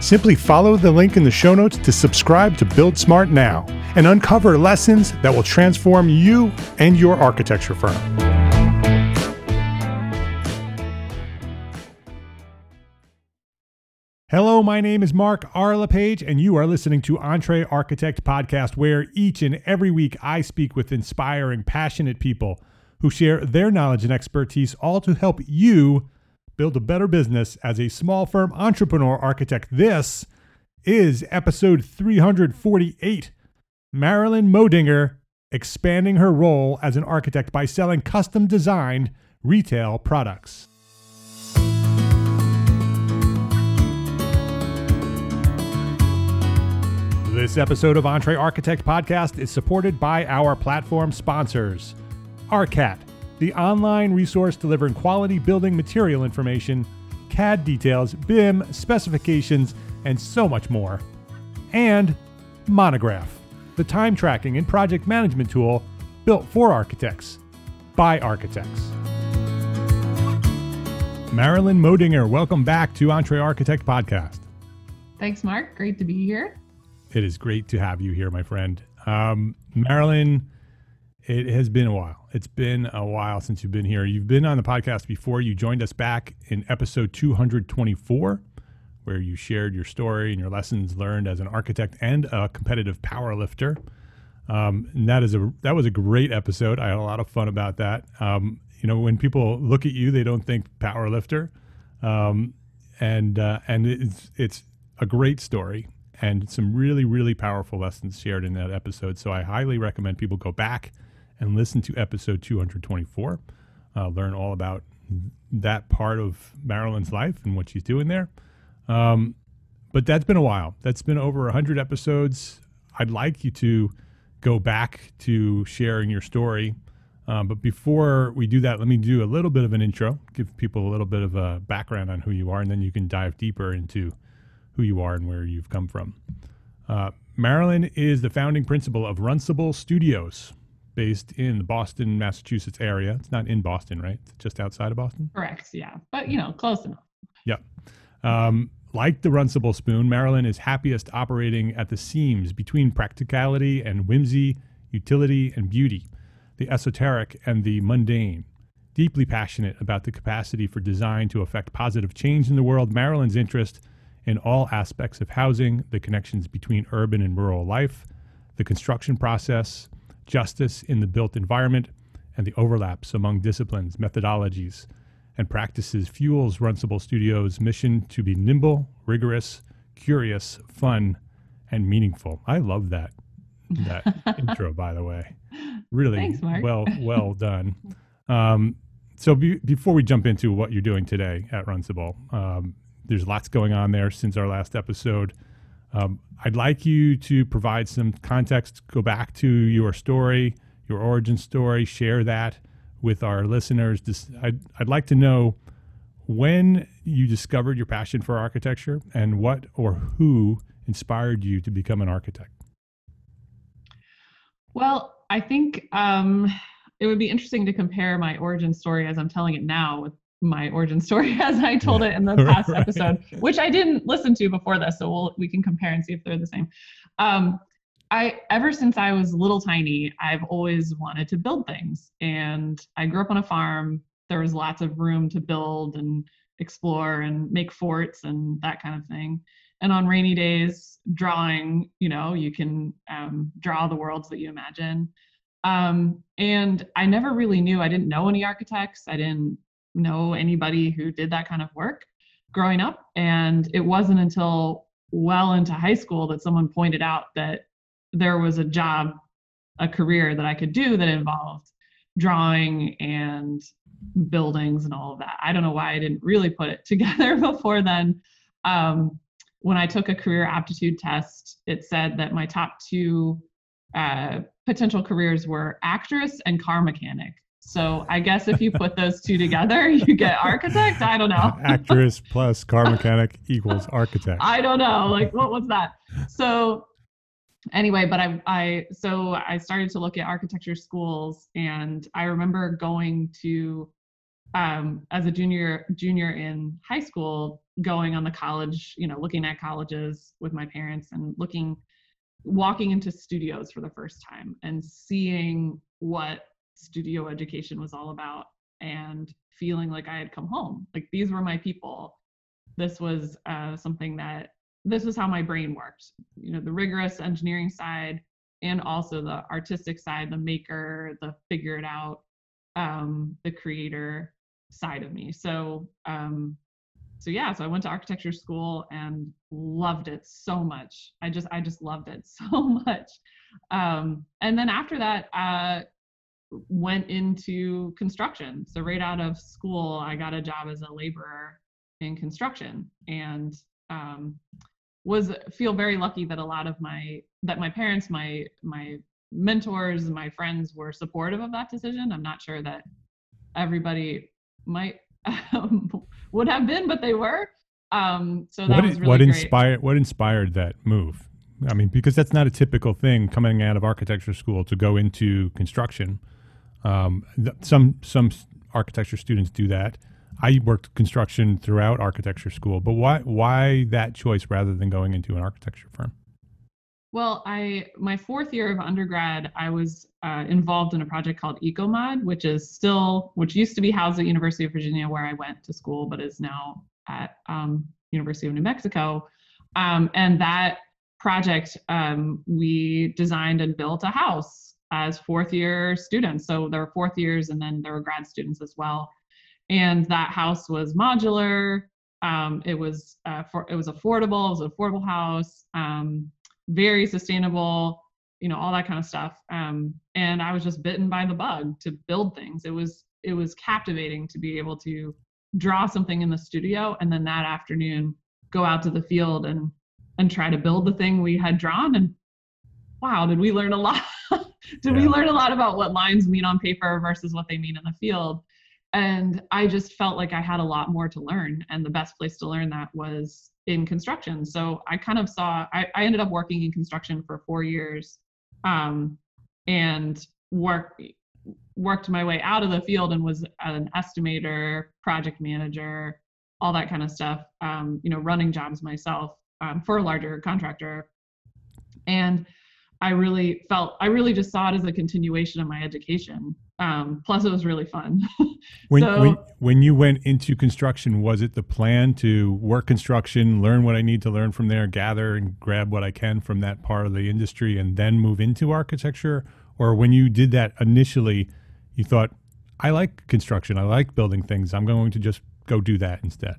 Simply follow the link in the show notes to subscribe to Build Smart now and uncover lessons that will transform you and your architecture firm. Hello, my name is Mark R. LePage, and you are listening to Entre Architect Podcast, where each and every week I speak with inspiring, passionate people who share their knowledge and expertise, all to help you build a better business as a small firm entrepreneur architect. This is episode 348. Marilyn Moedinger expanding her role as an architect by selling custom designed retail products. This episode of Entre Architect Podcast is supported by our platform sponsors ARCAT the online resource delivering quality building material information, CAD details, BIM specifications, and so much more. And Monograph, the time tracking and project management tool built for architects by architects. Marilyn Moedinger, welcome back to Entre Architect Podcast. Thanks, Mark. Great to be here. It is great to have you here, my friend. Um, Marilyn it has been a while. It's been a while since you've been here. You've been on the podcast before. You joined us back in episode 224, where you shared your story and your lessons learned as an architect and a competitive power lifter. Um, and that is a that was a great episode. I had a lot of fun about that. Um, you know, when people look at you, they don't think power lifter, um, and uh, and it's it's a great story and some really really powerful lessons shared in that episode. So I highly recommend people go back and listen to episode 224. Uh, learn all about that part of Marilyn's life and what she's doing there. Um, but that's been a while. That's been over 100 episodes. I'd like you to go back to sharing your story. Um, but before we do that, let me do a little bit of an intro, give people a little bit of a background on who you are, and then you can dive deeper into who you are and where you've come from. Uh, Marilyn is the founding principal of Runcible Studios, based in the Boston, Massachusetts area. It's not in Boston, right? It's just outside of Boston. Correct. Yeah, but you know, close enough. Yep. Um, like the Runcible spoon, Marilyn is happiest operating at the seams between practicality and whimsy, utility and beauty, the esoteric and the mundane. Deeply passionate about the capacity for design to affect positive change in the world, Marilyn's interest in all aspects of housing, the connections between urban and rural life, the construction process, justice in the built environment, and the overlaps among disciplines, methodologies, and practices fuels Runcible Studios' mission to be nimble, rigorous, curious, fun, and meaningful. I love that that intro, by the way. Really Thanks, well well done. Um, so be, before we jump into what you're doing today at Runcible, um, there's lots going on there since our last episode. Um, I'd like you to provide some context, go back to your story, your origin story, share that with our listeners. I'd, I'd like to know when you discovered your passion for architecture and what or who inspired you to become an architect. Well, I think um, it would be interesting to compare my origin story as I'm telling it now with my origin story as I told it in the past right. episode, which I didn't listen to before this. So we'll, we can compare and see if they're the same. Um, I ever since I was little tiny, I've always wanted to build things, and I grew up on a farm. There was lots of room to build and explore and make forts and that kind of thing. And on rainy days, drawing, you know, you can um, draw the worlds that you imagine. Um, and I never really knew. I didn't know any architects. I didn't know anybody who did that kind of work growing up. And it wasn't until well into high school that someone pointed out that there was a job, a career that I could do that involved drawing and buildings and all of that. I don't know why I didn't really put it together before then. Um, when I took a career aptitude test, it said that my top two uh, potential careers were actress and car mechanic. So I guess if you put those two together, you get architect. I don't know. Actress plus car mechanic equals architect. I don't know. Like what was that? So anyway, but I I so I started to look at architecture schools and I remember going to um as a junior junior in high school going on the college, you know, looking at colleges with my parents and looking walking into studios for the first time and seeing what studio education was all about and feeling like I had come home. Like these were my people. This was uh, something that this was how my brain worked. You know, the rigorous engineering side and also the artistic side, the maker, the figure it out, um, the creator side of me. So um, so yeah, so I went to architecture school and loved it so much. I just I just loved it so much. Um, and then after that, uh, went into construction. So right out of school, I got a job as a laborer in construction and um, was feel very lucky that a lot of my that my parents, my my mentors, my friends were supportive of that decision. I'm not sure that everybody might um, would have been, but they were. Um, so that what, was really what great. inspired what inspired that move? I mean, because that's not a typical thing coming out of architecture school to go into construction. Um, th- some some architecture students do that. I worked construction throughout architecture school, but why why that choice rather than going into an architecture firm? Well, I my fourth year of undergrad, I was uh, involved in a project called EcoMod, which is still which used to be housed at University of Virginia, where I went to school, but is now at um, University of New Mexico. Um, and that project, um, we designed and built a house as fourth year students. So there were fourth years and then there were grad students as well. And that house was modular. Um, it was uh, for, it was affordable. It was an affordable house, um, very sustainable, you know, all that kind of stuff. Um, and I was just bitten by the bug to build things. It was it was captivating to be able to draw something in the studio and then that afternoon go out to the field and and try to build the thing we had drawn and wow did we learn a lot? Did yeah. we learn a lot about what lines mean on paper versus what they mean in the field? And i just felt like i had a lot more to learn and the best place to learn that was in construction. So i kind of saw i, I ended up working in construction for four years um, and work worked my way out of the field and was an estimator project manager all that kind of stuff um, you know running jobs myself um, for a larger contractor. And I really felt I really just saw it as a continuation of my education. Um, plus, it was really fun. when, so, when when you went into construction, was it the plan to work construction, learn what I need to learn from there, gather and grab what I can from that part of the industry, and then move into architecture? Or when you did that initially, you thought, I like construction, I like building things, I'm going to just go do that instead.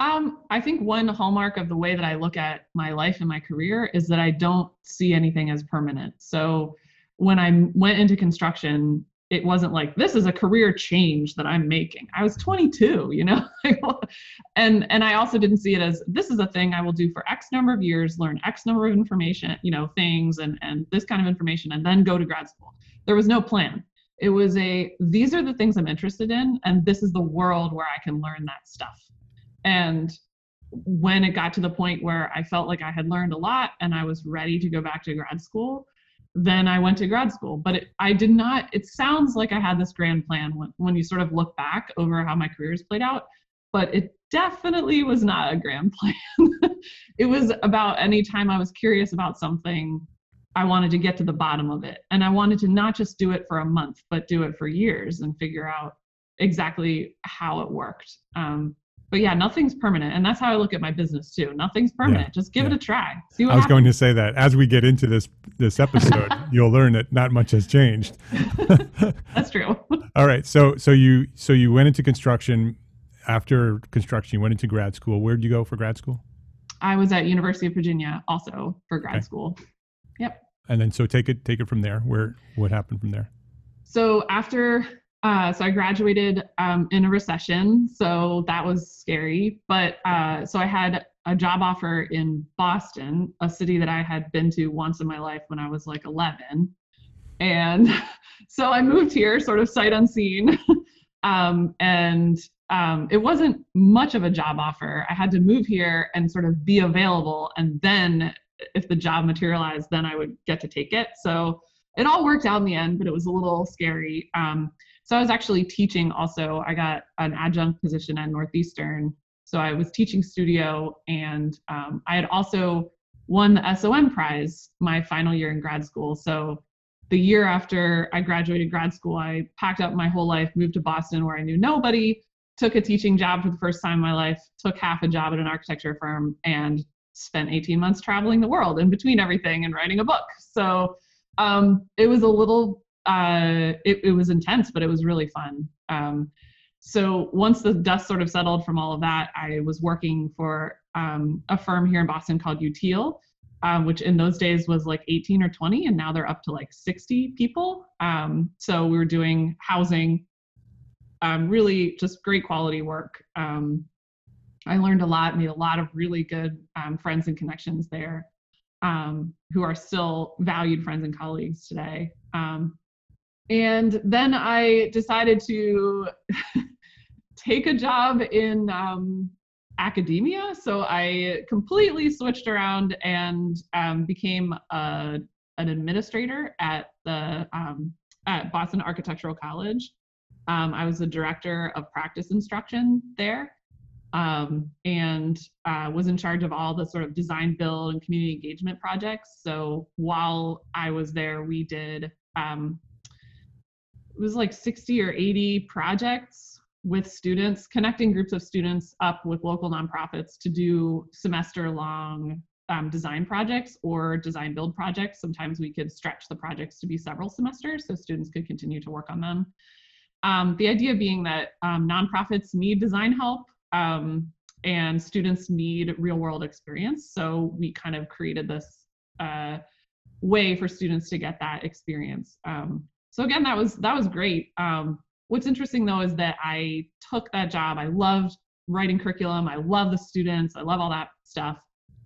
Um, I think one hallmark of the way that I look at my life and my career is that I don't see anything as permanent. So when I went into construction, it wasn't like this is a career change that i'm making. I was 22 you know? And and i also didn't see it as this is a thing i will do for x number of years learn x number of information you know things and and this kind of information and then go to grad school. There was no plan. It was a these are the things i'm interested in and this is the world where i can learn that stuff and when it got to the point where i felt like i had learned a lot and i was ready to go back to grad school then I went to grad school. But it, I did not, it sounds like I had this grand plan when, when you sort of look back over how my career has played out, but it definitely was not a grand plan. it was about any time I was curious about something, I wanted to get to the bottom of it. And I wanted to not just do it for a month, but do it for years and figure out exactly how it worked. Um, but yeah, nothing's permanent, and that's how I look at my business too. Nothing's permanent. Yeah, Just give yeah. it a try. See what I was happens. going to say that as we get into this this episode, you'll learn that not much has changed. that's true. All right, so so you so you went into construction. After construction, you went into grad school. Where did you go for grad school? I was at University of Virginia also for grad okay. school. Yep. And then so take it take it from there. Where what happened from there? So after uh, so I graduated um, in a recession, so that was scary. But uh, so I had a job offer in Boston, a city that I had been to once in my life when I was like 11. And so I moved here, sort of sight unseen. um, and um, it wasn't much of a job offer. I had to move here and sort of be available. And then if the job materialized, then I would get to take it. So it all worked out in the end, but it was a little scary. Um, so I was actually teaching also. I got an adjunct position at Northeastern. So I was teaching studio, and um, I had also won the SOM prize my final year in grad school. So the year after I graduated grad school, I packed up my whole life, moved to Boston where I knew nobody, took a teaching job for the first time in my life, took half a job at an architecture firm, and spent 18 months traveling the world in between everything and writing a book. So um, it was a little uh, it, it, was intense, but it was really fun. Um, so once the dust sort of settled from all of that, I was working for um, a firm here in Boston called Utile, um, which in those days was like 18 or 20, and now they're up to like 60 people. Um, so we were doing housing, um, really just great quality work. Um, I learned a lot, made a lot of really good um, friends and connections there, who are still valued friends and colleagues today. Um, and then I decided to take a job in um, academia. So I completely switched around and um, became a, an administrator at the um, at Boston Architectural College. Um, I was the director of practice instruction there. Um, and uh, was in charge of all the sort of design build and community engagement projects. So while I was there, we did um, it was like 60 or 80 projects with students, connecting groups of students up with local nonprofits to do semester long um, design projects or design build projects. Sometimes we could stretch the projects to be several semesters so students could continue to work on them. Um, the idea being that um, nonprofits need design help um, and students need real world experience. So we kind of created this uh, way for students to get that experience. Um, so again that was that was great. Um, what's interesting though is that i took that job. I loved writing curriculum. I love the students. I love all that stuff.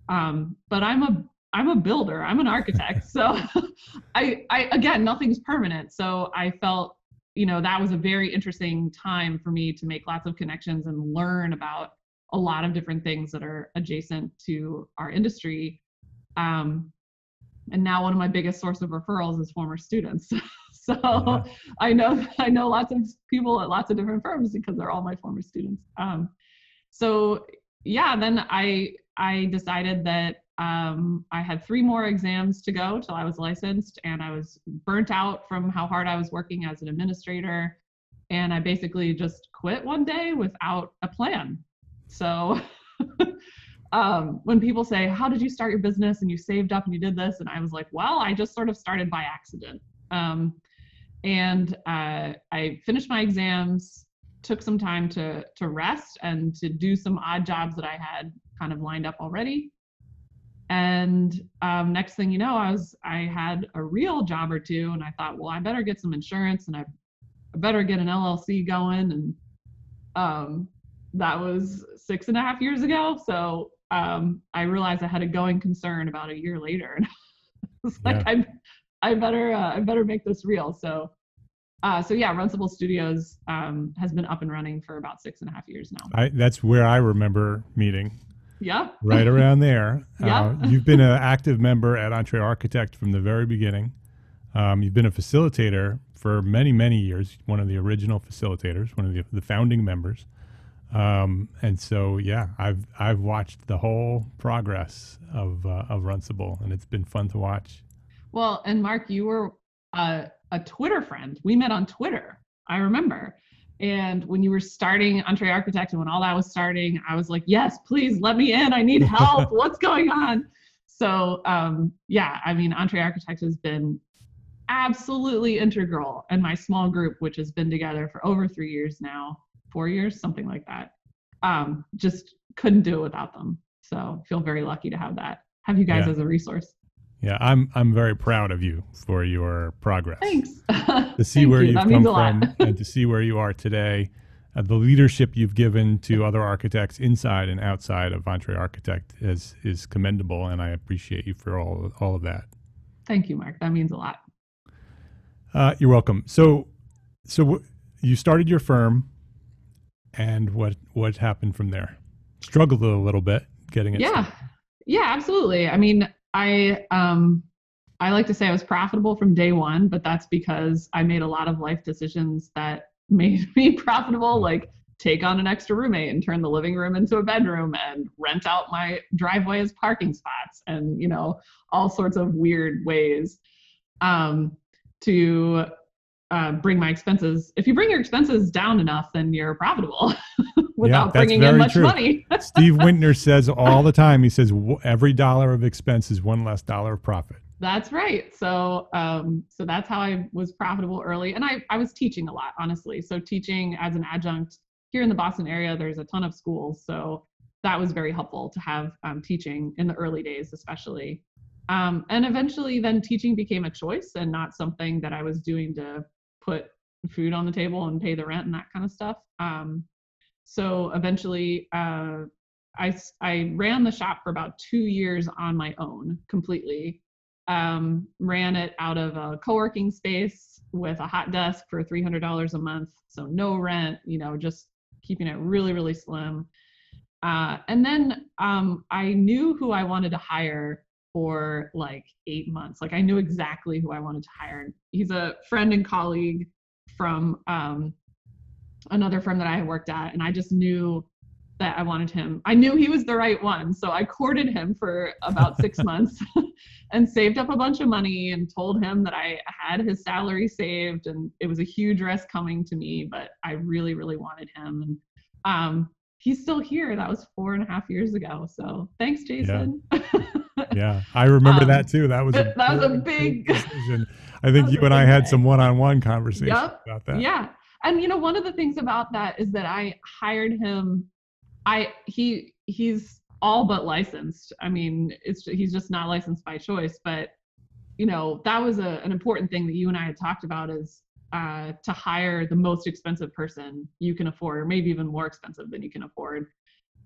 Um, but i'm a i'm a builder. I'm an architect. So i i again nothing's permanent. So i felt you know that was a very interesting time for me to make lots of connections and learn about a lot of different things that are adjacent to our industry. Um, and now one of my biggest source of referrals is former students so yeah. i know i know lots of people at lots of different firms because they're all my former students um, so yeah then i i decided that um, i had three more exams to go till i was licensed and i was burnt out from how hard i was working as an administrator and i basically just quit one day without a plan so um, when people say, How did you start your business? And you saved up and you did this. And I was like, Well, I just sort of started by accident. Um, and uh, I finished my exams, took some time to, to rest and to do some odd jobs that I had kind of lined up already. And um, next thing you know, I was I had a real job or two, and I thought, well, I better get some insurance. And I I better get an LLC going. And um, that was six and a half years ago. So um, I realized I had a going concern about a year later. And it's like, yeah. I, I better, uh, I better make this real. So, uh, so yeah, Runcible Studios um, has been up and running for about six and a half years now. I, that's where I remember meeting. Yeah. Right around there. yeah. Uh, you've been an active member at Entre Architect from the very beginning. Um, you've been a facilitator for many, many years, one of the original facilitators, one of the, the founding members. Um, and so, yeah, I've I've watched the whole progress of uh, of Runcible, and it's been fun to watch. Well, and Mark, you were a, a Twitter friend. We met on Twitter. I remember. And when you were starting Entre Architect and when all that was starting, I was like, yes, please let me in. I need help. What's going on? So um, yeah, I mean, Entre Architect has been absolutely integral in my small group, which has been together for over three years now, four years, something like that. Um, just couldn't do it without them. So feel very lucky to have that. Have you guys yeah. as a resource. Yeah, I'm I'm very proud of you for your progress. Thanks. to see where you. have come from and to see where you are today, uh, the leadership you've given to other architects inside and outside of Entre Architect is is commendable, and I appreciate you for all all of that. Thank you, Mark. That means a lot. Uh, you're welcome. So, so w- you started your firm, and what what happened from there? Struggled a little bit getting it. Yeah, started. yeah, absolutely. I mean, I um, I like to say I was profitable from day one, but that's because I made a lot of life decisions that made me profitable, like take on an extra roommate and turn the living room into a bedroom and rent out my driveway as parking spots and you know all sorts of weird ways um, to uh, bring my expenses. If you bring your expenses down enough, then you're profitable without yeah, bringing in much true. money. Steve Wintner says all the time. He says every dollar of expense is one less dollar of profit. That's right. So, um, so that's how I was profitable early, and I I was teaching a lot, honestly. So teaching as an adjunct here in the Boston area, there's a ton of schools, so that was very helpful to have um, teaching in the early days, especially. Um, and eventually, then teaching became a choice and not something that I was doing to put food on the table and pay the rent and that kind of stuff. Um, so eventually, uh, I, I ran the shop for about two years on my own completely. Um, ran it out of a co working space with a hot desk for $300 a month. So no rent, you know, just keeping it really, really slim. Uh, and then um, I knew who I wanted to hire for like eight months. Like I knew exactly who I wanted to hire. He's a friend and colleague from um, another firm that I had worked at, and I just knew that I wanted him. I knew he was the right one, so I courted him for about six months and saved up a bunch of money and told him that I had his salary saved, and it was a huge risk coming to me, but I really, really wanted him. And um, he's still here. That was four and a half years ago. So thanks, Jason. Yeah. yeah, I remember um, that too. That was a that was a big decision. I think you and I had some one-on-one conversations yep. about that. Yeah, and you know, one of the things about that is that I hired him. I he he's all but licensed. I mean, it's he's just not licensed by choice. But you know, that was a, an important thing that you and I had talked about is uh, to hire the most expensive person you can afford, or maybe even more expensive than you can afford.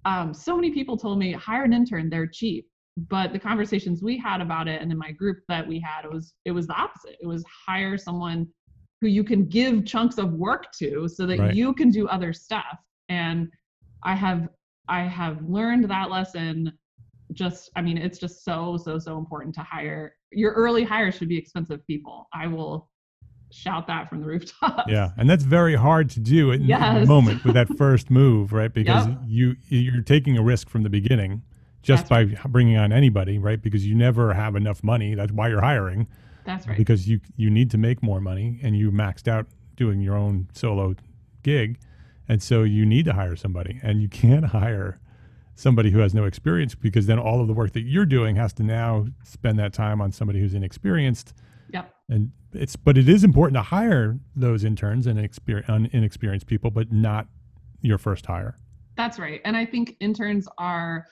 Um, so many people told me hire an intern; they're cheap but the conversations we had about it and in my group that we had it was it was the opposite it was hire someone who you can give chunks of work to so that right. you can do other stuff and i have i have learned that lesson just i mean it's just so so so important to hire your early hires should be expensive people i will shout that from the rooftop. Yeah, and that's very hard to do in yes. the moment with that first move, right? Because yep. you you're taking a risk from the beginning just That's by right. bringing on anybody, right? Because you never have enough money. That's why you're hiring. That's right. Because you you need to make more money, and you maxed out doing your own solo gig, and so you need to hire somebody, and you can't hire somebody who has no experience because then all of the work that you're doing has to now spend that time on somebody who's inexperienced. Yep. And it's but it is important to hire those interns and inexperienced people, but not your first hire. That's right. And I think interns are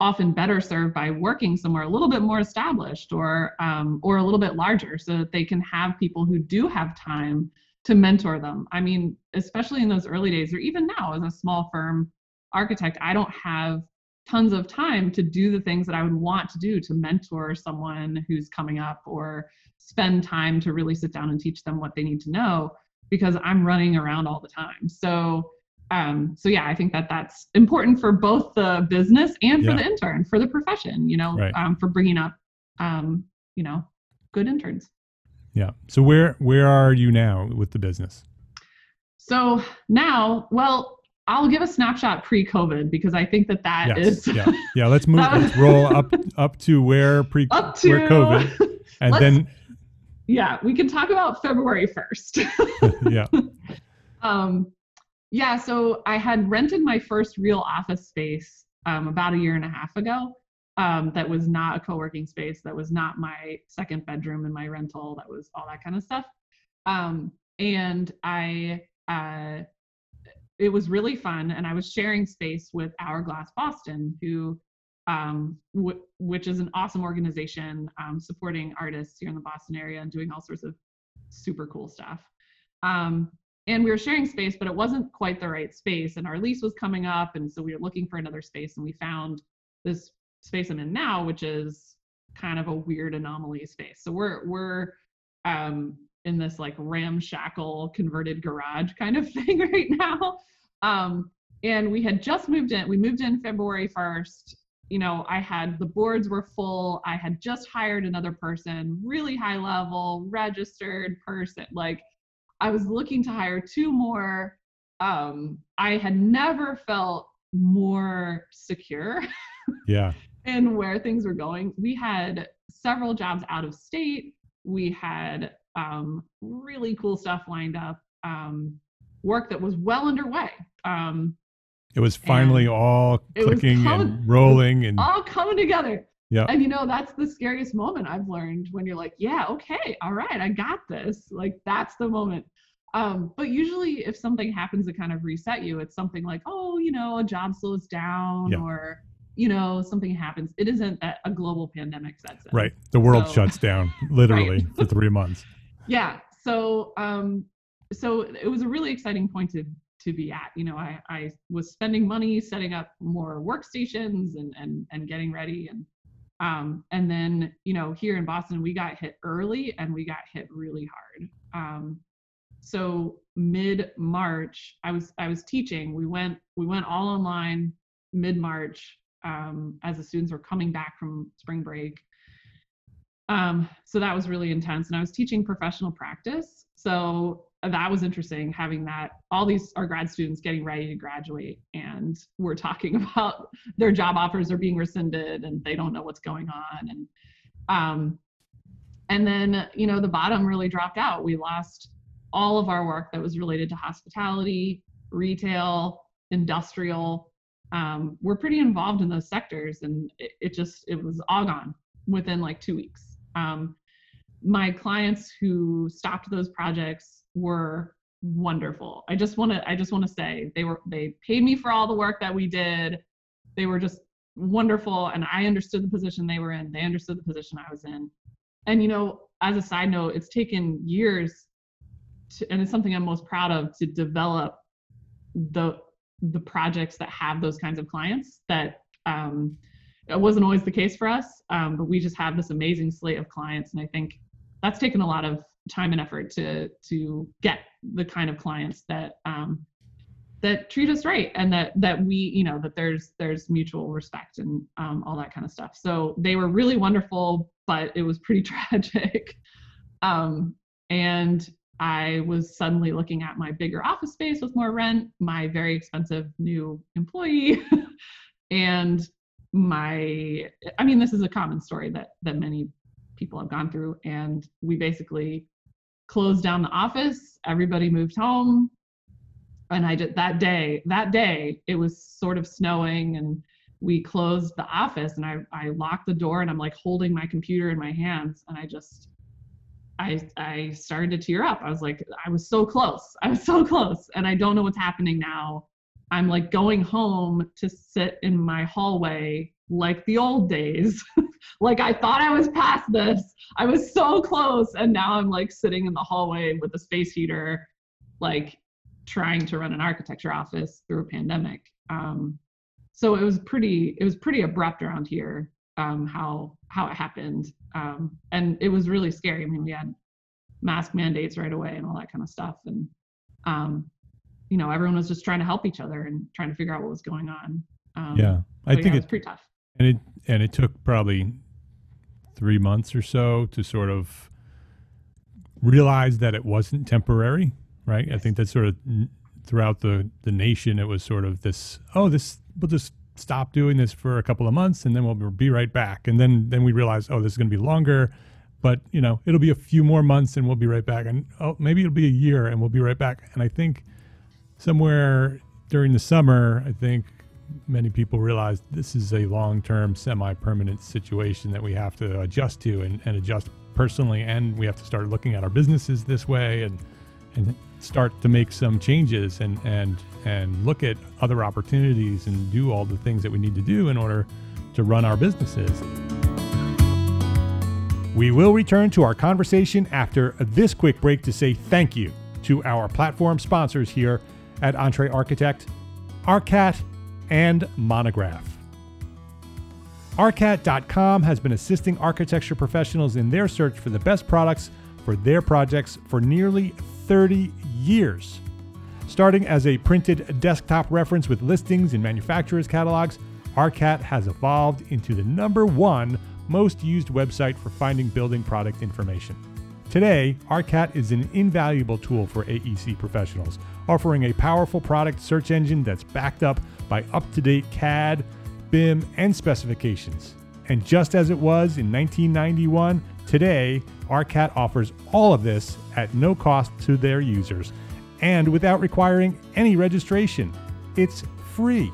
often better served by working somewhere a little bit more established or um, or a little bit larger so that they can have people who do have time to mentor them. I mean, especially in those early days, or even now as a small firm architect, I don't have tons of time to do the things that I would want to do to mentor someone who's coming up or spend time to really sit down and teach them what they need to know because I'm running around all the time. So um so yeah i think that that's important for both the business and for Yeah. the intern for the profession you know Right. um for bringing up um you know good interns Yeah. So where where are you now with the business? so now well i'll give a snapshot pre-covid because i think that that Yes. is yeah. Yeah. Let's move. Was- let's roll up up to where pre up to where COVID, and then yeah we can talk about february 1st yeah. um yeah so i had rented my first real office space um, about a year and a half ago um, that was not a co-working space that was not my second bedroom in my rental that was all that kind of stuff. Um, and i uh, it was really fun and i was sharing space with hourglass boston who um, w- which is an awesome organization um, supporting artists here in the boston area and doing all sorts of super cool stuff. Um, and we were sharing space but it wasn't quite the right space and our lease was coming up and so we were looking for another space and we found this space i'm in now which is kind of a weird anomaly space. So we're we're um in this like ramshackle converted garage kind of thing right now. Um and we had just moved in we moved in february 1st you know i had the boards were full. I had just hired another person really high level registered person like I was looking to hire two more. Um, I had never felt more secure Yeah. in where things were going. We had several jobs out of state. We had um, really cool stuff lined up, um, work that was well underway. Um, It was finally all clicking and rolling and all coming together. Yeah. And you know, that's the scariest moment I've learned when you're like, yeah, okay, all right, I got this. Like that's the moment. Um, but usually if something happens to kind of reset you, it's something like, oh, you know, a job slows down Yeah. or you know, something happens. It isn't that a global pandemic sets in. right. The world So- shuts down literally for three months. yeah so um so it was a really exciting point to to be at you know i i was spending money setting up more workstations and and and getting ready and um and then you know here in boston we got hit early and we got hit really hard um so mid march i was i was teaching we went we went all online mid march um as the students were coming back from spring break um, so that was really intense. And I was teaching professional practice. So that was interesting having that all these are grad students getting ready to graduate and we're talking about their job offers are being rescinded and they don't know what's going on. And um and then you know the bottom really dropped out. We lost all of our work that was related to hospitality, retail, industrial. Um, we're pretty involved in those sectors and it, it just it was all gone within like two weeks um, my clients who stopped those projects were wonderful. I just want to i just want to say they were they paid me for all the work that we did. They were just wonderful and i understood the position they were in they understood the position i was in. And you know as a side note it's taken years to, and it's something i'm most proud of to develop the the projects that have those kinds of clients that um, it wasn't always the case for us, um, but we just have this amazing slate of clients, and I think that's taken a lot of time and effort to to get the kind of clients that um, that treat us right and that that we you know that there's there's mutual respect and um, all that kind of stuff. So they were really wonderful, but it was pretty tragic. Um, and I was suddenly looking at my bigger office space with more rent, my very expensive new employee, and my i mean this is a common story that that many people have gone through and we basically closed down the office everybody moved home. And i did that day that day it was sort of snowing and we closed the office and i i locked the door and i'm like holding my computer in my hands and i just i i started to tear up. I was like i was so close. I was so close and i don't know what's happening now. I'm like going home to sit in my hallway like the old days. like I thought I was past this. I was so close. And now I'm like sitting in the hallway with a space heater like trying to run an architecture office through a pandemic. Um, so it was pretty it was pretty abrupt around here um, how how it happened, um, and it was really scary. I mean, we had mask mandates right away and all that kind of stuff, and um, you know everyone was just trying to help each other and trying to figure out what was going on. Um, yeah, I think yeah, it it's pretty tough. And it and it took probably three months or so to sort of realize that it wasn't temporary, right? Yes. I think that sort of throughout the the nation, it was sort of this. Oh, this we'll just stop doing this for a couple of months, and then we'll be right back. And then then we realize, oh, this is going to be longer. But you know, it'll be a few more months, and we'll be right back. And oh, maybe it'll be a year, and we'll be right back. And I think somewhere during the summer, I think many people realize this is a long-term, semi-permanent situation that we have to adjust to and, and adjust personally, and we have to start looking at our businesses this way and and start to make some changes and and and look at other opportunities and do all the things that we need to do in order to run our businesses. We will return to our conversation after this quick break to say thank you to our platform sponsors here at Entre Architect, ARCAT, and Monograph. ARCAT.com has been assisting architecture professionals in their search for the best products for their projects for nearly 30 years. Starting as a printed desktop reference with listings in manufacturers' catalogs, ARCAT has evolved into the number one most used website for finding building product information. Today, ARCAT is an invaluable tool for AEC professionals, offering a powerful product search engine that's backed up by up to date CAD, BIM, and specifications. And just as it was in 1991, today, ARCAT offers all of this at no cost to their users and without requiring any registration. It's free.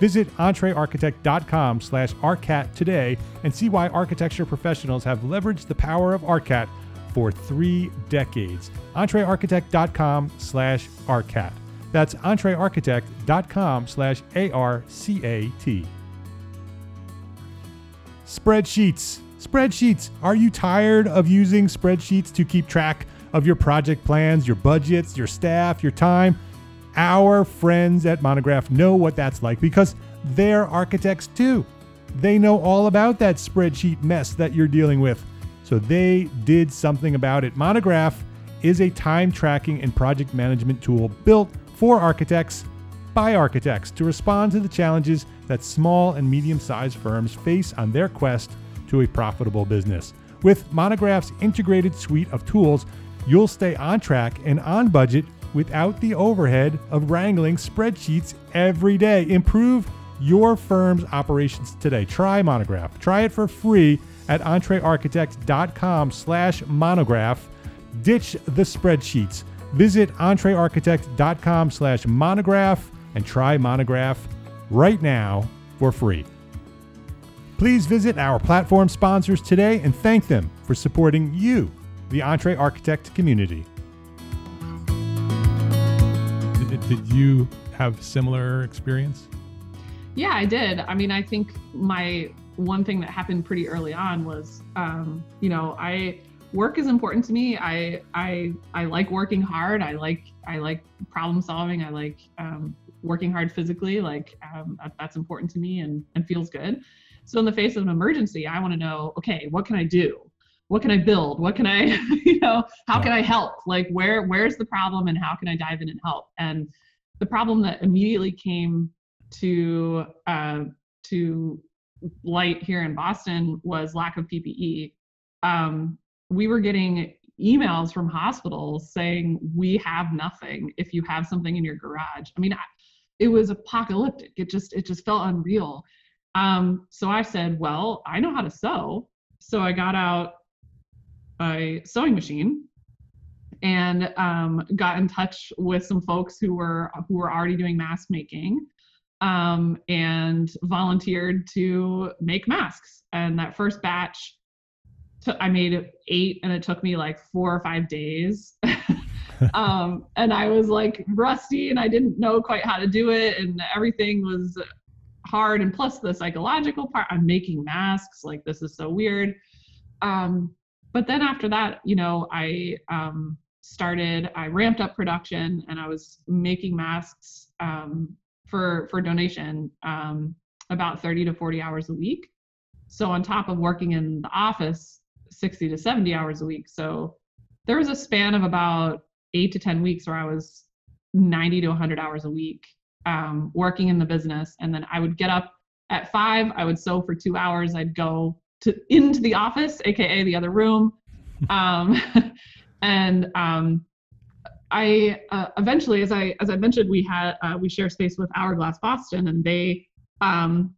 Visit entrearchitect.com slash ARCAT today and see why architecture professionals have leveraged the power of ARCAT for three decades. entrearchitect.com slash ARCAT. That's entrearchitect.com slash A-R-C-A-T. Spreadsheets. Spreadsheets. Are you tired of using spreadsheets to keep track of your project plans, your budgets, your staff, your time? Our friends at Monograph know what that's like because they're architects too. They know all about that spreadsheet mess that you're dealing with. So they did something about it. Monograph is a time tracking and project management tool built for architects by architects to respond to the challenges that small and medium sized firms face on their quest to a profitable business. With Monograph's integrated suite of tools, you'll stay on track and on budget without the overhead of wrangling spreadsheets every day. Improve your firm's operations today. Try Monograph. Try it for free at entrearchitect.com slash monograph. Ditch the spreadsheets. Visit entrearchitect.com slash monograph and try Monograph right now for free. Please visit our platform sponsors today and thank them for supporting you, the Entre Architect community. Did, did you have similar experience? Yeah, I did. I mean, I think my one thing that happened pretty early on was, um, you know, I work is important to me. I I I like working hard. I like I like problem solving. I like um, working hard physically. Like um, that, that's important to me and and feels good. So in the face of an emergency, I want to know, okay, what can I do? What can I build? What can I, you know, how can I help? Like where where's the problem and how can I dive in and help? And the problem that immediately came to uh, to light here in Boston was lack of PPE. Um, we were getting emails from hospitals saying we have nothing if you have something in your garage. I mean it was apocalyptic. It just it just felt unreal. Um, so i said well i know how to sew. So i got out a sewing machine and um, got in touch with some folks who were who were already doing mask making um, and volunteered to make masks and that first batch I made eight and it took me like four or five days. um, and I was like rusty and I didn't know quite how to do it and everything was hard. And plus the psychological part, I'm making masks. Like this is so weird. Um, but then after that, you know, I um, started, I ramped up production and I was making masks um, for for donation um, about 30 to 40 hours a week. So on top of working in the office 60 to 70 hours a week. So there was a span of about eight to 10 weeks where I was 90 to 100 hours a week um, working in the business. And then I would get up at five, I would sew for two hours. I'd go to into the office, aka the other room. Um, and um, I uh, eventually, as I as I mentioned, we had uh, we share space with Hourglass Boston, and they um,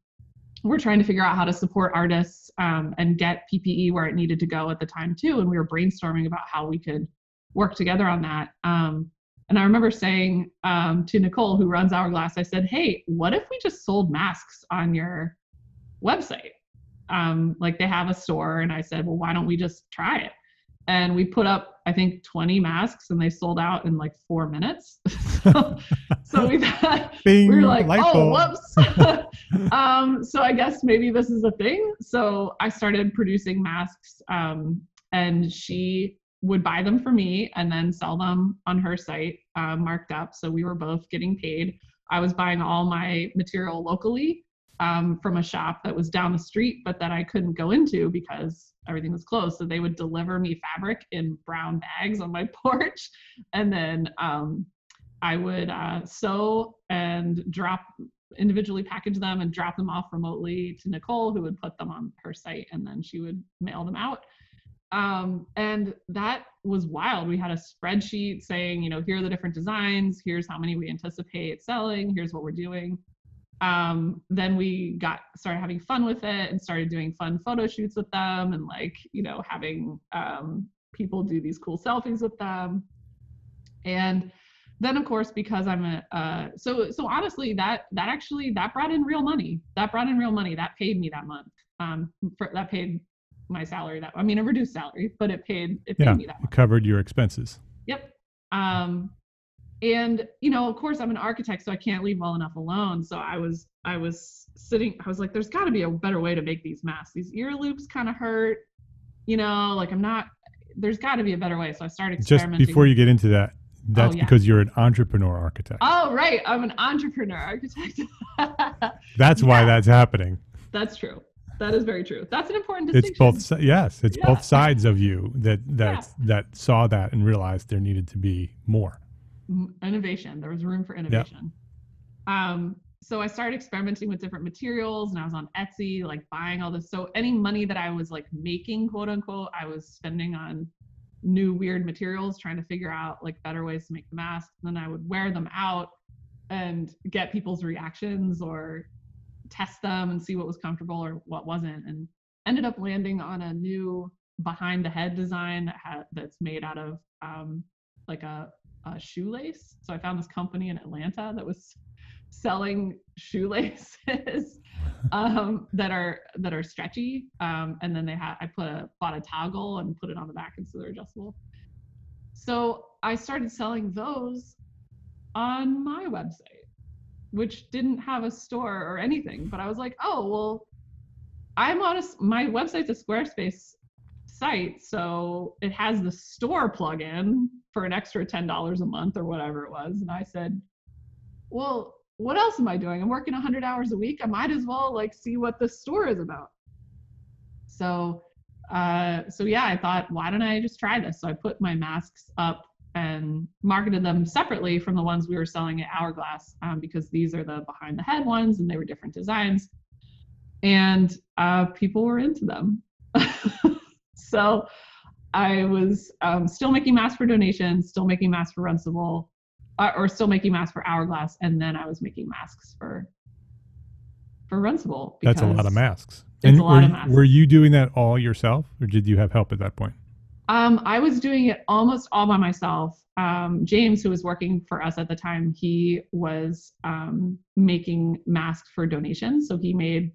were trying to figure out how to support artists um, and get PPE where it needed to go at the time too. And we were brainstorming about how we could work together on that. Um, and I remember saying um, to Nicole, who runs Hourglass, I said, "Hey, what if we just sold masks on your website? Um, like they have a store." And I said, "Well, why don't we just try it?" And we put up, I think, 20 masks, and they sold out in like four minutes. so, so we thought Bing, we were like, "Oh, bulb." whoops." um, so I guess maybe this is a thing. So I started producing masks, um, and she would buy them for me and then sell them on her site uh, marked up. So we were both getting paid. I was buying all my material locally um, from a shop that was down the street, but that I couldn't go into because everything was closed. So they would deliver me fabric in brown bags on my porch. And then um, I would uh, sew and drop individually package them and drop them off remotely to Nicole, who would put them on her site and then she would mail them out. Um, and that was wild. We had a spreadsheet saying, you know, here are the different designs, here's how many we anticipate selling, here's what we're doing. Um, then we got started having fun with it and started doing fun photo shoots with them and like, you know, having um, people do these cool selfies with them. And then of course because i'm a uh, so so honestly that that actually that brought in real money. That brought in real money. That paid me that month. Um for, that paid my salary that i mean a reduced salary but it paid it paid Yeah, me that it covered your expenses. yep. Um and you know of course i'm an architect so i can't leave well enough alone so i was i was sitting i was like there's got to be a better way to make these masks these ear loops kind of hurt you know like i'm not there's got to be a better way so i started Just before you get into that, oh, that's yeah. because you're an entrepreneur architect. Oh, right. I'm an entrepreneur architect. that's why yeah. that's happening. That's true. That is very true. That's an important distinction It's both. Yes, it's Yeah. both sides of you that that that saw that and realized there needed to be more. Innovation. There was room for innovation. Um, so I started experimenting with different materials and I was on Etsy, like buying all this. So any money that I was like making, quote unquote, I was spending on new weird materials, trying to figure out like better ways to make the masks. And then I would wear them out and get people's reactions or test them and see what was comfortable or what wasn't. And ended up landing on a new behind the head design that had that's made out of um, like a, a shoelace. So I found this company in Atlanta that was selling shoelaces um, that are that are stretchy. Um, and then they had I put a bought a toggle and put it on the back and so they're adjustable. So I started selling those on my website, which didn't have a store or anything. But I was like, oh well, I'm on a my website's a Squarespace site, so it has the store plugin for an extra ten dollars a month or whatever it was. And I said, well, what else am I doing? I'm working 100 hours a week. I might as well like see what the store is about. So, uh, so yeah, I thought, why don't I just try this? So I put my masks up and marketed them separately from the ones we were selling at Hourglass um, because these are the behind the head ones and they were different designs. And uh, people were into them. so I was um, still making masks for donations, still making masks for Runcible, uh, or still making masks for Hourglass, and then I was making masks for for Runcible. That's a lot of masks. it's and a lot were, of you- masks. were you doing that all yourself, or did you have help at that point? Um, I was doing it almost all by myself. Um, James, who was working for us at the time, he was um, making masks for donations. So he made,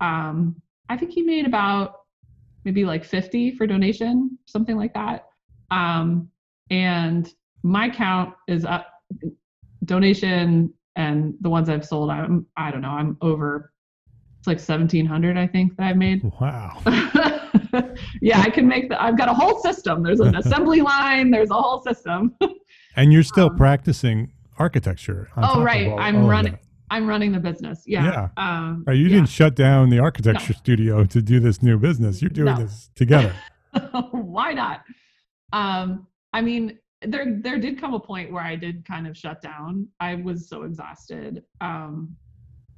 um, I think he made about maybe like 50 for donation, something like that. Um, and my count is up donation and the ones I've sold, I'm, I don't know, I'm over, it's like 1700, I think that I've made. Wow. yeah, I can make the. I've got a whole system. There's an assembly line. There's a whole system. and you're still um, practicing architecture. oh right, all, I'm all running. I'm running the business. Yeah. Yeah. Um, right, you yeah. didn't shut down the architecture no. studio to do this new business. You're doing no. this together. Why not? Um, I mean, there there did come a point where I did kind of shut down. I was so exhausted um,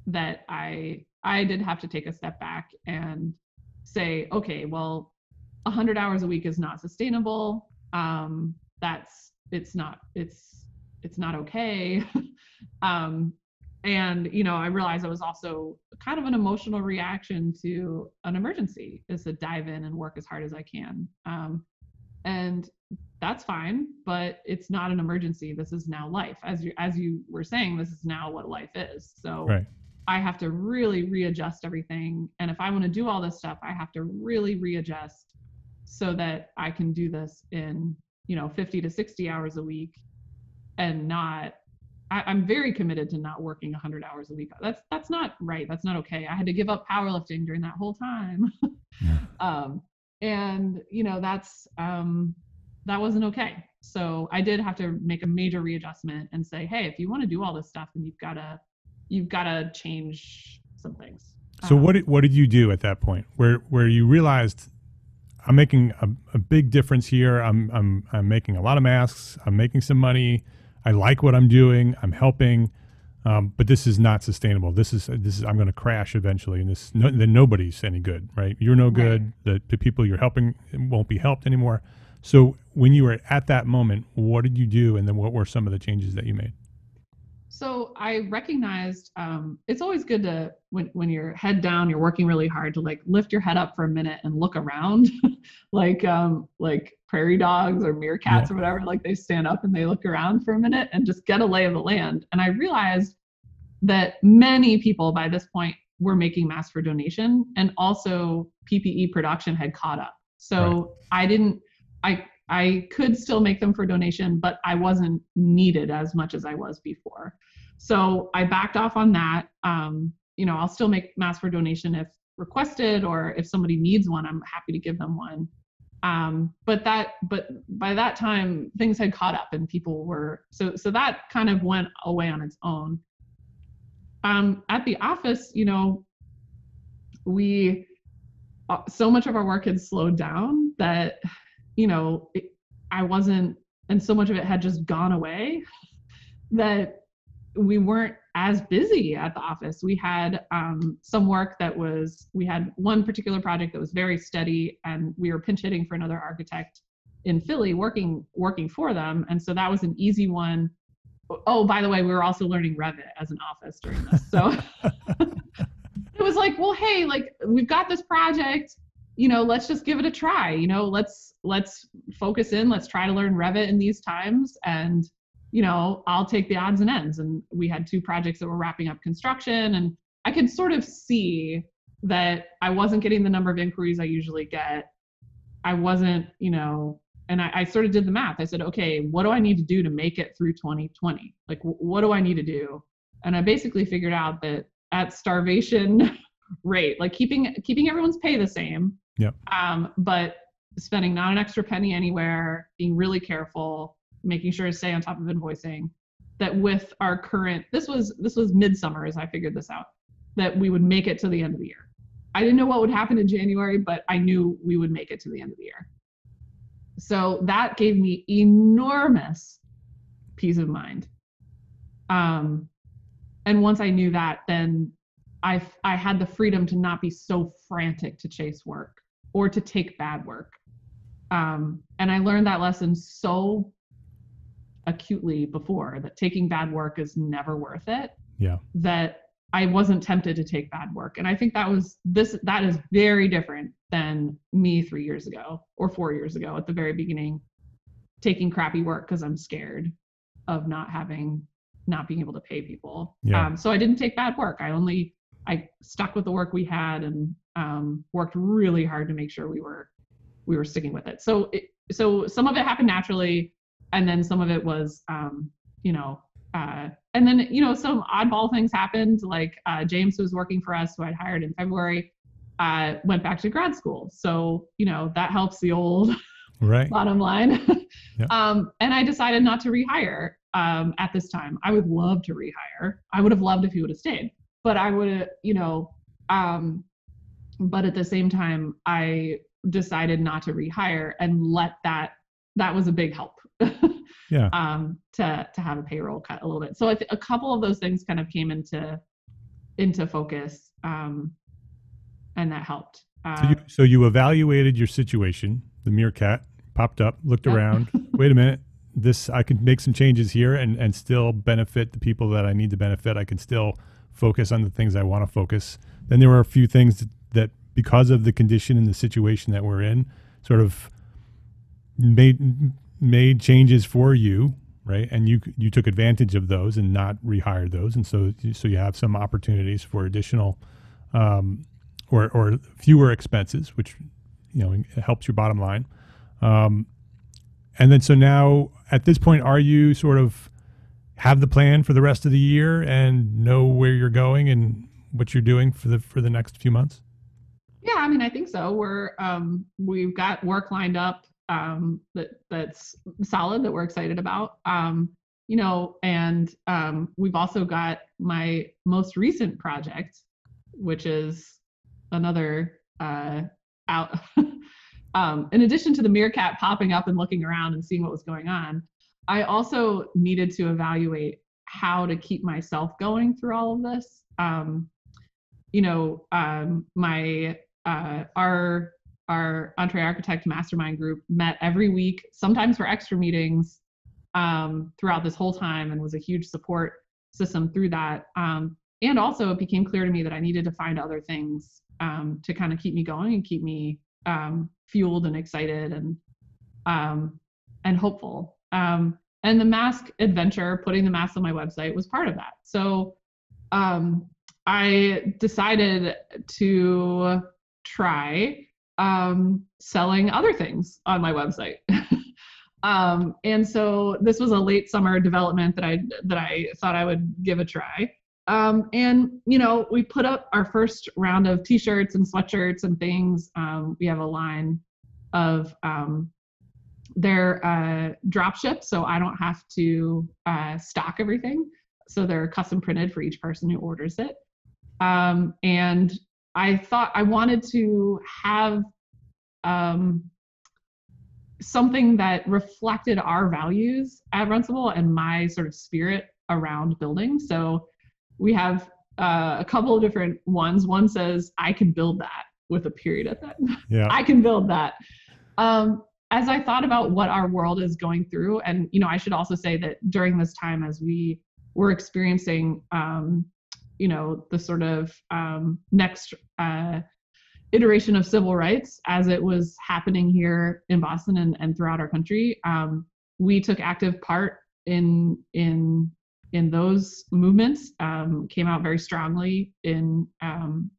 that I I did have to take a step back and say, okay, well, 100 hours a week is not sustainable. Um, that's it's not it's it's not okay. um, and you know, I realized I was also kind of an emotional reaction to an emergency is to dive in and work as hard as I can. Um, and that's fine but it's not an emergency this is now life as you as you were saying this is now what life is so right. i have to really readjust everything and if i want to do all this stuff i have to really readjust so that i can do this in you know 50 to 60 hours a week and not I, am very committed to not working 100 hours a week. That's that's not right. That's not okay. I had to give up powerlifting during that whole time. yeah. um, and you know that's um, that wasn't okay. So I did have to make a major readjustment and say, hey, if you want to do all this stuff, then you've got to you've got to change some things. So um, what did, what did you do at that point where where you realized I'm making a, a big difference here. I'm I'm I'm making a lot of masks. I'm making some money. I like what I'm doing. I'm helping. Um, but this is not sustainable. This is this is I'm going to crash eventually, and this no, then nobody's any good, right? You're no good. Right. The the people you're helping won't be helped anymore. So when you were at that moment, what did you do, and then what were some of the changes that you made? So I recognized um, it's always good to when when you're head down, you're working really hard to like lift your head up for a minute and look around, like um, like prairie dogs or meerkats yeah. or whatever. Like they stand up and they look around for a minute and just get a lay of the land. And I realized that many people by this point were making masks for donation, and also PPE production had caught up. So right. I didn't. I I could still make them for donation, but I wasn't needed as much as I was before. So I backed off on that. Um, you know, I'll still make masks for donation if requested, or if somebody needs one, I'm happy to give them one. Um, but that, but by that time, things had caught up, and people were so so that kind of went away on its own. Um, at the office, you know, we uh, so much of our work had slowed down that you know, it, I wasn't, and so much of it had just gone away that we weren't as busy at the office. We had um, some work that was, we had one particular project that was very steady, and we were pinch hitting for another architect in Philly working working for them, and so that was an easy one. Oh, by the way, we were also learning Revit as an office during this, so it was like, well, hey, like we've got this project. You know let's just give it a try. You know let's let's focus in. Let's try to learn revit in these times. And you know i'll take the odds and ends. And we had two projects that were wrapping up construction. And i could sort of see that i wasn't getting the number of inquiries i usually get. I wasn't you know and I, I sort of did the math. I said okay what do i need to do to make it through 2020 like w- what do i need to do? And i basically figured out that at starvation rate like keeping keeping everyone's pay the same. Yeah. Um, but spending not an extra penny anywhere, being really careful, making sure to stay on top of invoicing. That with our current, this was this was midsummer as I figured this out, that we would make it to the end of the year. I didn't know what would happen in January, but I knew we would make it to the end of the year. So that gave me enormous peace of mind. Um, and once I knew that, then I I had the freedom to not be so frantic to chase work or to take bad work. Um, and I learned that lesson so acutely before that taking bad work is never worth it. Yeah. That I wasn't tempted to take bad work. And I think that was this that is very different than me 3 years ago or 4 years ago at the very beginning taking crappy work cuz I'm scared of not having not being able to pay people. Yeah. Um, so I didn't take bad work. I only I stuck with the work we had and um, worked really hard to make sure we were we were sticking with it. So it, so some of it happened naturally, and then some of it was um, you know uh, and then you know some oddball things happened like uh, James who was working for us who I'd hired in February I went back to grad school. So, you know, that helps the old right. bottom line. yep. um, and I decided not to rehire um, at this time. I would love to rehire. I would have loved if he would have stayed, but I would have, you know, um, but at the same time, I decided not to rehire and let that, that was a big help. yeah. Um, to, to have a payroll cut a little bit. So I th- a couple of those things kind of came into, into focus. Um, and that helped. Uh, so, you, so you evaluated your situation. The meerkat popped up, looked around. Wait a minute, this I can make some changes here and and still benefit the people that I need to benefit. I can still focus on the things I want to focus. Then there were a few things that, that because of the condition and the situation that we're in, sort of made made changes for you right and you you took advantage of those and not rehired those and so so you have some opportunities for additional um, or or fewer expenses, which you know helps your bottom line. Um, and then so now at this point, are you sort of have the plan for the rest of the year and know where you're going and what you're doing for the for the next few months? Yeah, I mean, I think so. We're um, we've got work lined up um, that that's solid that we're excited about. Um, you know, and um, we've also got my most recent project, which is another uh, out. um, in addition to the meerkat popping up and looking around and seeing what was going on, I also needed to evaluate how to keep myself going through all of this. Um, you know, um, my uh, our our EntreArchitect mastermind group met every week, sometimes for extra meetings um, throughout this whole time, and was a huge support system through that. Um, and also, it became clear to me that I needed to find other things um, to kind of keep me going and keep me um, fueled and excited and um, and hopeful. Um, and the mask adventure, putting the mask on my website, was part of that. So I decided to try um, selling other things on my website. um, and so this was a late summer development that I that I thought I would give a try. Um, and you know, we put up our first round of T-shirts and sweatshirts and things. Um, we have a line of um, their uh, drop ship, so I don't have to uh, stock everything. So they're custom printed for each person who orders it. Um, and I thought I wanted to have um, something that reflected our values at Runcible and my sort of spirit around building. So we have uh, a couple of different ones. One says, I can build that with a period at that. Yeah. I can build that. Um, as I thought about what our world is going through, and you know, I should also say that during this time, as we were experiencing, um, you know, the sort of um, next uh, iteration of civil rights as it was happening here in Boston and, and throughout our country, um, we took active part in in in those movements um, came out very strongly in um,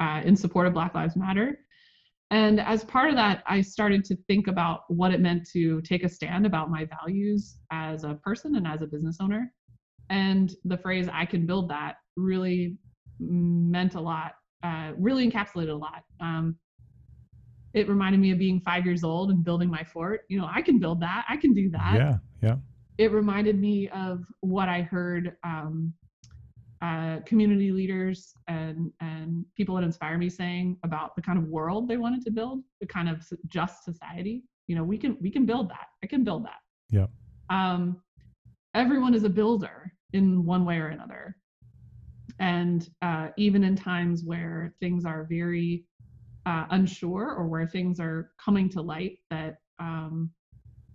uh, in support of Black Lives Matter. And as part of that, I started to think about what it meant to take a stand about my values as a person and as a business owner. And the phrase "I can build that" really meant a lot. Uh, really encapsulated a lot. Um, it reminded me of being five years old and building my fort. You know, I can build that. I can do that. Yeah, yeah it reminded me of what I heard um, uh, community leaders and and people that inspire me saying about the kind of world they wanted to build, the kind of just society. You know, we can we can build that. I can build that. Yeah. Um, everyone is a builder in one way or another, and uh, even in times where things are very uh, unsure or where things are coming to light that um,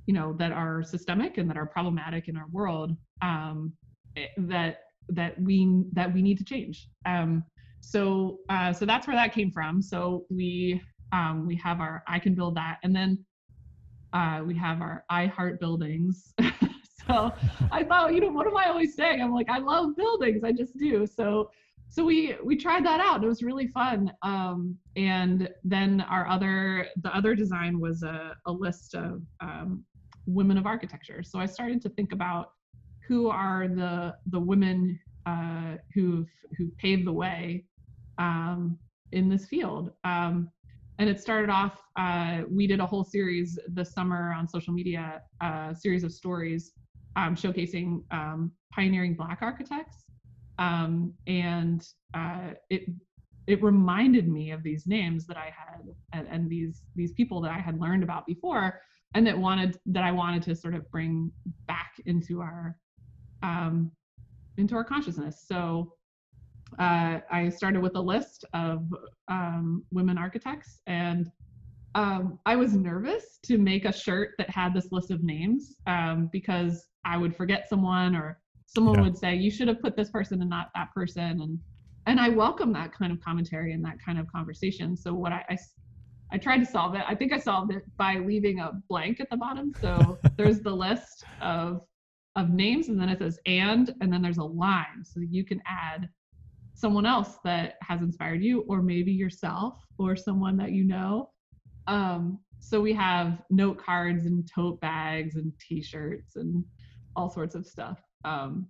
you know that are systemic and that are problematic in our world um, eh, that that we that we need to change. Um, so uh, so that's where that came from. So we um, we have our i can build that and then uh, we have our i heart buildings so i thought you know what am i always saying i'm like i love buildings i just do so so we we tried that out it was really fun um, and then our other the other design was a, a list of um, women of architecture. So I started to think about who are the the women uh, who've who paved the way um, in this field. Um, and it started off. Uh, we did a whole series this summer on social media, a uh, series of stories um, showcasing um, pioneering Black architects, um, and uh, it it reminded me of these names that I had and, and, these these people that I had learned about before, and that wanted that I wanted to sort of bring back into our um, into our consciousness. So uh, I started with a list of um, women architects, and um, I was nervous to make a shirt that had this list of names um, because I would forget someone or someone yeah. would say you should have put this person and not that person, and and I welcome that kind of commentary and that kind of conversation. So what I, I I tried to solve it. I think I solved it by leaving a blank at the bottom. So there's the list of of names, and then it says and, and then there's a line, so you can add someone else that has inspired you, or maybe yourself, or someone that you know. Um, so we have note cards and tote bags and T-shirts and all sorts of stuff. Um,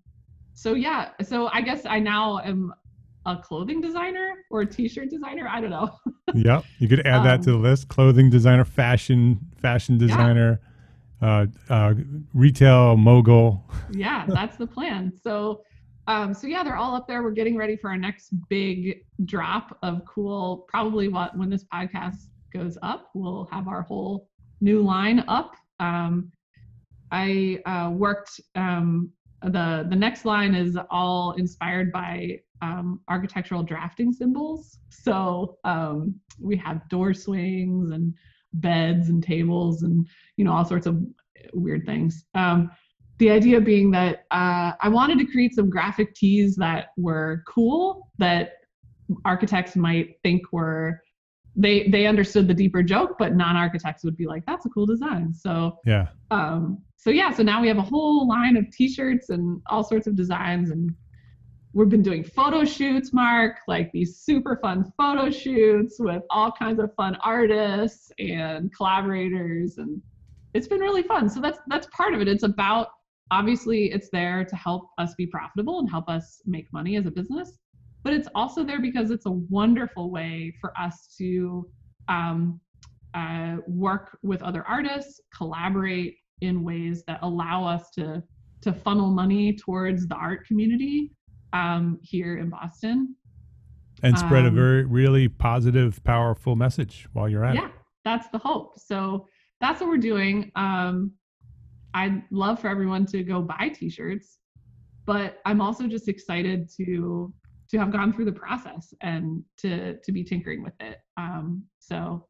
so yeah, so I guess I now am a clothing designer or a t-shirt designer. I don't know. yep, you could add that um, to the list: clothing designer, fashion fashion designer, yeah. uh, uh, retail mogul. yeah, that's the plan. So um, so yeah, they're all up there. We're getting ready for our next big drop of cool. Probably what when this podcast goes up, we'll have our whole new line up. Um, I uh, worked. Um, the the next line is all inspired by um, architectural drafting symbols. So um, we have door swings and beds and tables and you know all sorts of weird things. Um, the idea being that uh, I wanted to create some graphic tees that were cool that architects might think were they they understood the deeper joke, but non-architects would be like, "That's a cool design." So yeah, um, so yeah, so now we have a whole line of T-shirts and all sorts of designs, and we've been doing photo shoots, Mark, like these super fun photo shoots with all kinds of fun artists and collaborators, and it's been really fun. So that's that's part of it. It's about obviously it's there to help us be profitable and help us make money as a business but it's also there because it's a wonderful way for us to um, uh, work with other artists collaborate in ways that allow us to to funnel money towards the art community um, here in boston. And spread um, a very really positive powerful message while you're at yeah, it. Yeah that's the hope. So that's what we're doing. Um, I'd love for everyone to go buy t-shirts, but I'm also just excited to to have gone through the process and to to be tinkering with it. Um, so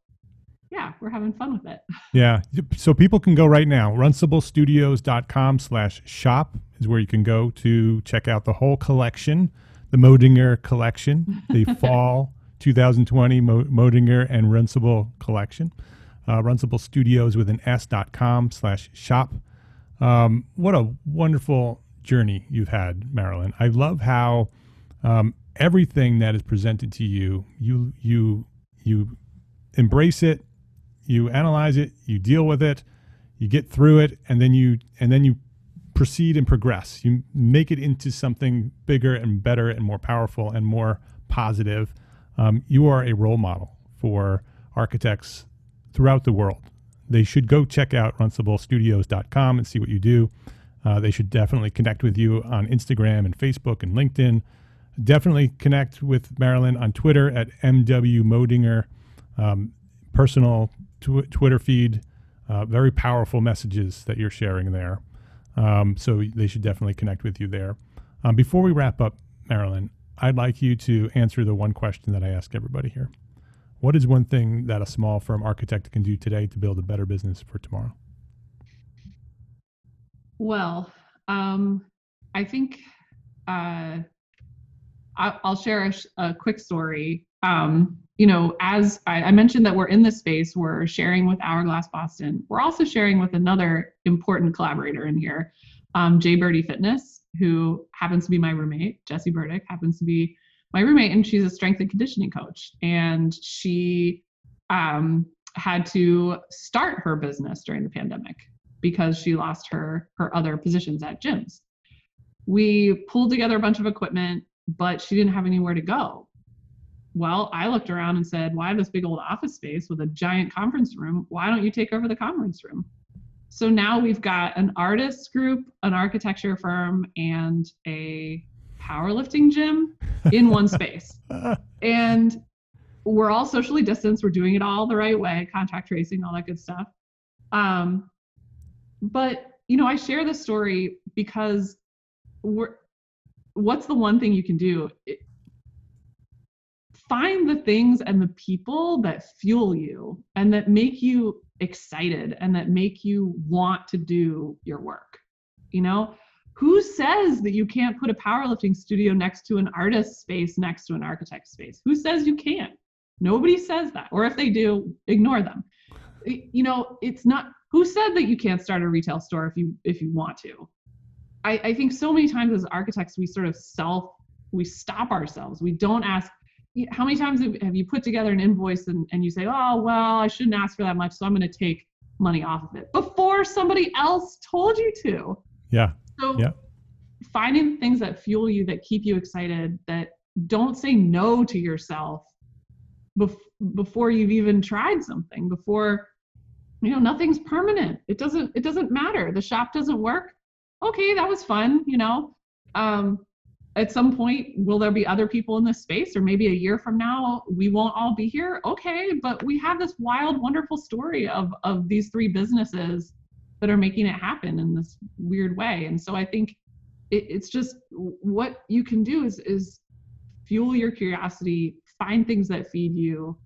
yeah, we're having fun with it. Yeah. So people can go right now. Runciblestudios.com slash shop is where you can go to check out the whole collection, the Moedinger collection, the fall 2020 Moedinger and Runcible collection. Uh, Runcible Studios with an S.com slash shop. Um, what a wonderful journey you've had, Marilyn. I love how um, everything that is presented to you, you you you embrace it, you analyze it, you deal with it, you get through it, and then you and then you proceed and progress. You make it into something bigger and better and more powerful and more positive. Um, you are a role model for architects throughout the world they should go check out runciblestudios.com and see what you do. Uh, they should definitely connect with you on Instagram and Facebook and LinkedIn. Definitely connect with Marilyn on Twitter at MW Moedinger. Um, personal tw- Twitter feed, uh, very powerful messages that you're sharing there. Um, so they should definitely connect with you there. Um, before we wrap up, Marilyn, I'd like you to answer the one question that I ask everybody here. What is one thing that a small firm architect can do today to build a better business for tomorrow? Well, um, I think uh, I, will share a, a, quick story. Um, you know, as I, I, mentioned that we're in this space, we're sharing with Hourglass Boston. We're also sharing with another important collaborator in here, um, J Birdie Fitness, who happens to be my roommate. Jesse Burdick happens to be my roommate and she's a strength and conditioning coach and she um, had to start her business during the pandemic because she lost her her other positions at gyms we pulled together a bunch of equipment but she didn't have anywhere to go well, I looked around and said, "Why have this big old office space with a giant conference room? Why don't you take over the conference room?" So now we've got an artist group, an architecture firm, and a powerlifting gym in one space. And we're all socially distanced. We're doing it all the right way, contact tracing, all that good stuff. Um, but you know, I share this story because we're what's the one thing you can do? It, find the things and the people that fuel you and that make you excited and that make you want to do your work. You know, who says that you can't put a powerlifting studio next to an artist space next to an architect space? Who says you can't? Nobody says that. Or if they do, ignore them. You know, it's not who said that you can't start a retail store if you if you want to. I, I think so many times as architects we sort of self we stop ourselves. We don't ask how many times have you put together an invoice and, and you say, oh, well, I shouldn't ask for that much, so I'm going to take money off of it before somebody else told you to. Yeah. So yeah. finding things that fuel you, that keep you excited, that don't say no to yourself bef- before you've even tried something, before, you know, nothing's permanent. It doesn't, it doesn't matter. The shop doesn't work. Okay, that was fun, you know. Um, at some point will there be other people in this space? Or maybe a year from now we won't all be here? Okay but we have this wild wonderful story of of these three businesses that are making it happen in this weird way. And so i think it, it's just what you can do is is fuel your curiosity find things that feed you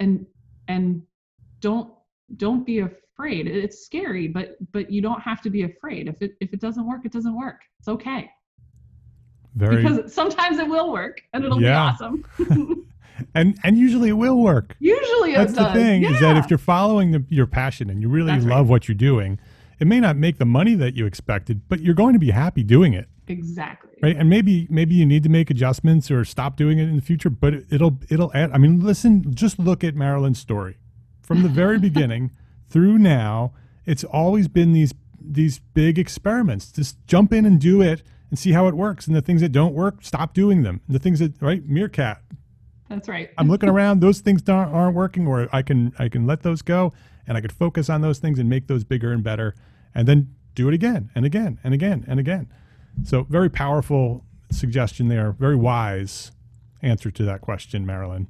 and and don't don't be afraid it's scary but but you don't have to be afraid if it if it doesn't work it doesn't work it's okay very because sometimes it will work and it'll yeah. be awesome. and and usually it will work. Usually that's the thing yeah. is that if you're following the, your passion and you really that's love right. what you're doing, it may not make the money that you expected, but you're going to be happy doing it. Exactly. Right, and maybe maybe you need to make adjustments or stop doing it in the future, but it'll it'll add. I mean, listen, just look at Marilyn's story from the very beginning through now. It's always been these these big experiments. Just jump in and do it and see how it works. And the things that don't work, stop doing them. The things that right, meerkat. That's right. I'm looking around; those things aren't, aren't working, or I can I can let those go, and I could focus on those things and make those bigger and better, and then do it again and again and again and again. So very powerful suggestion there. Very wise answer to that question, Marilyn.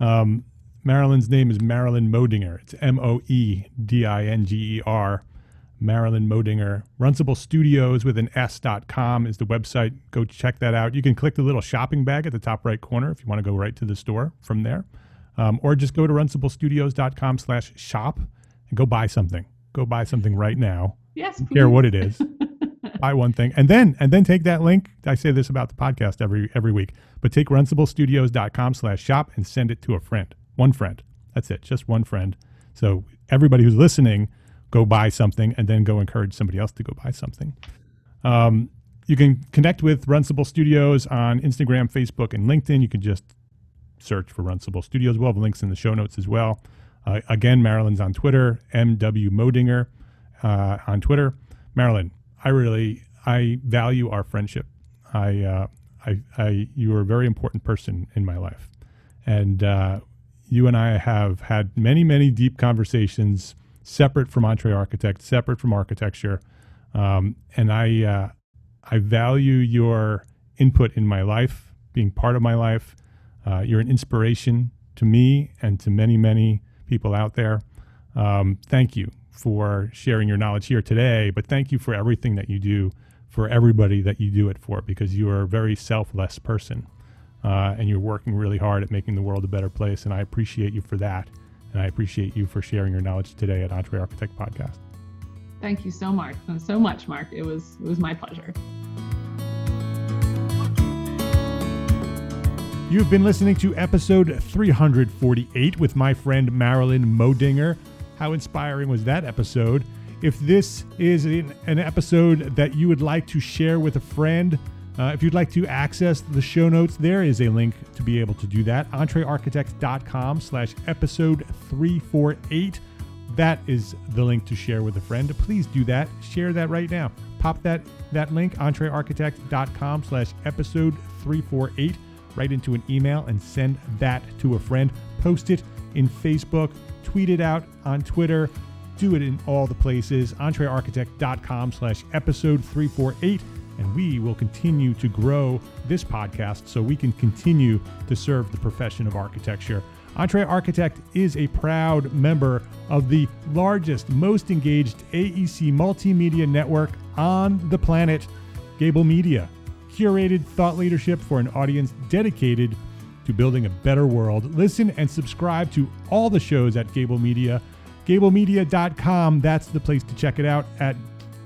Um, Marilyn's name is Marilyn Moedinger. It's M O E D I N G E R. Marilyn Moedinger. Runcible Studios with an S.com is the website. Go check that out. You can click the little shopping bag at the top right corner if you want to go right to the store from there. Um, or just go to runciblestudios.com slash shop and go buy something. Go buy something right now. Yes. please. Care what it is. buy one thing. And then and then take that link. I say this about the podcast every every week. But take runciblestudios.com slash shop and send it to a friend. One friend. That's it. Just one friend. So everybody who's listening – go buy something and then go encourage somebody else to go buy something. Um, you can connect with Runcible Studios on Instagram, Facebook, and LinkedIn. You can just search for Runcible Studios. We'll have links in the show notes as well. Uh, again, Marilyn's on Twitter, MW Moedinger uh, on Twitter. Marilyn, I really I value our friendship. I, uh, I, I, you are a very important person in my life, and uh, you and I have had many, many deep conversations separate from EntreArchitect, separate from architecture. Um, and I, uh, I value your input in my life, being part of my life. Uh, you're an inspiration to me and to many, many people out there. Um, thank you for sharing your knowledge here today, but thank you for everything that you do for everybody that you do it for because you are a very selfless person uh, and you're working really hard at making the world a better place. And I appreciate you for that. And I appreciate you for sharing your knowledge today at Entre Architect Podcast. Thank you so much, so much, Mark. It was it was my pleasure. You've been listening to episode 348 with my friend Marilyn Moedinger. How inspiring was that episode? If this is an episode that you would like to share with a friend, uh, if you'd like to access the show notes, there is a link to be able to do that. EntreArchitect.com slash episode 348. That is the link to share with a friend. Please do that. Share that right now. Pop that, that link, EntreArchitect.com slash episode 348 right into an email and send that to a friend. Post it in Facebook, tweet it out on Twitter, do it in all the places. EntreArchitect.com slash episode 348. And we will continue to grow this podcast so we can continue to serve the profession of architecture. Entre Architect is a proud member of the largest, most engaged AEC multimedia network on the planet, Gabl Media. Curated thought leadership for an audience dedicated to building a better world. Listen and subscribe to all the shows at Gabl Media. GablMedia.com, that's the place to check it out at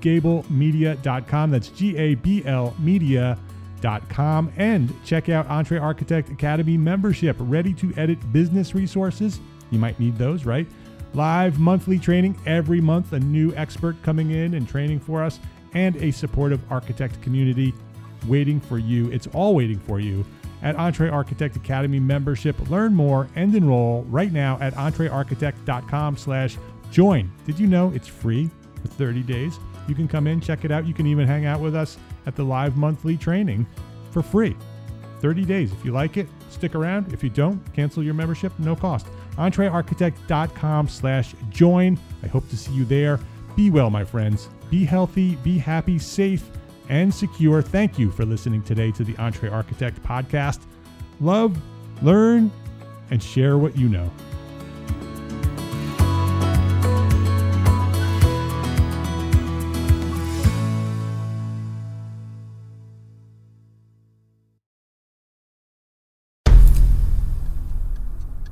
gablmedia.com. That's G A B L media.com. And check out Entre Architect Academy membership, ready to edit business resources. You might need those, right? Live monthly training every month, a new expert coming in and training for us, and a supportive architect community waiting for you. It's all waiting for you at Entre Architect Academy membership. Learn more and enroll right now at entrearchitect.com slash join. Did you know it's free for 30 days? You can come in, check it out. You can even hang out with us at the live monthly training for free. 30 days. If you like it, stick around. If you don't, cancel your membership, no cost. EntreArchitect.com slash join. I hope to see you there. Be well, my friends. Be healthy, be happy, safe, and secure. Thank you for listening today to the Entre Architect podcast. Love, learn, and share what you know.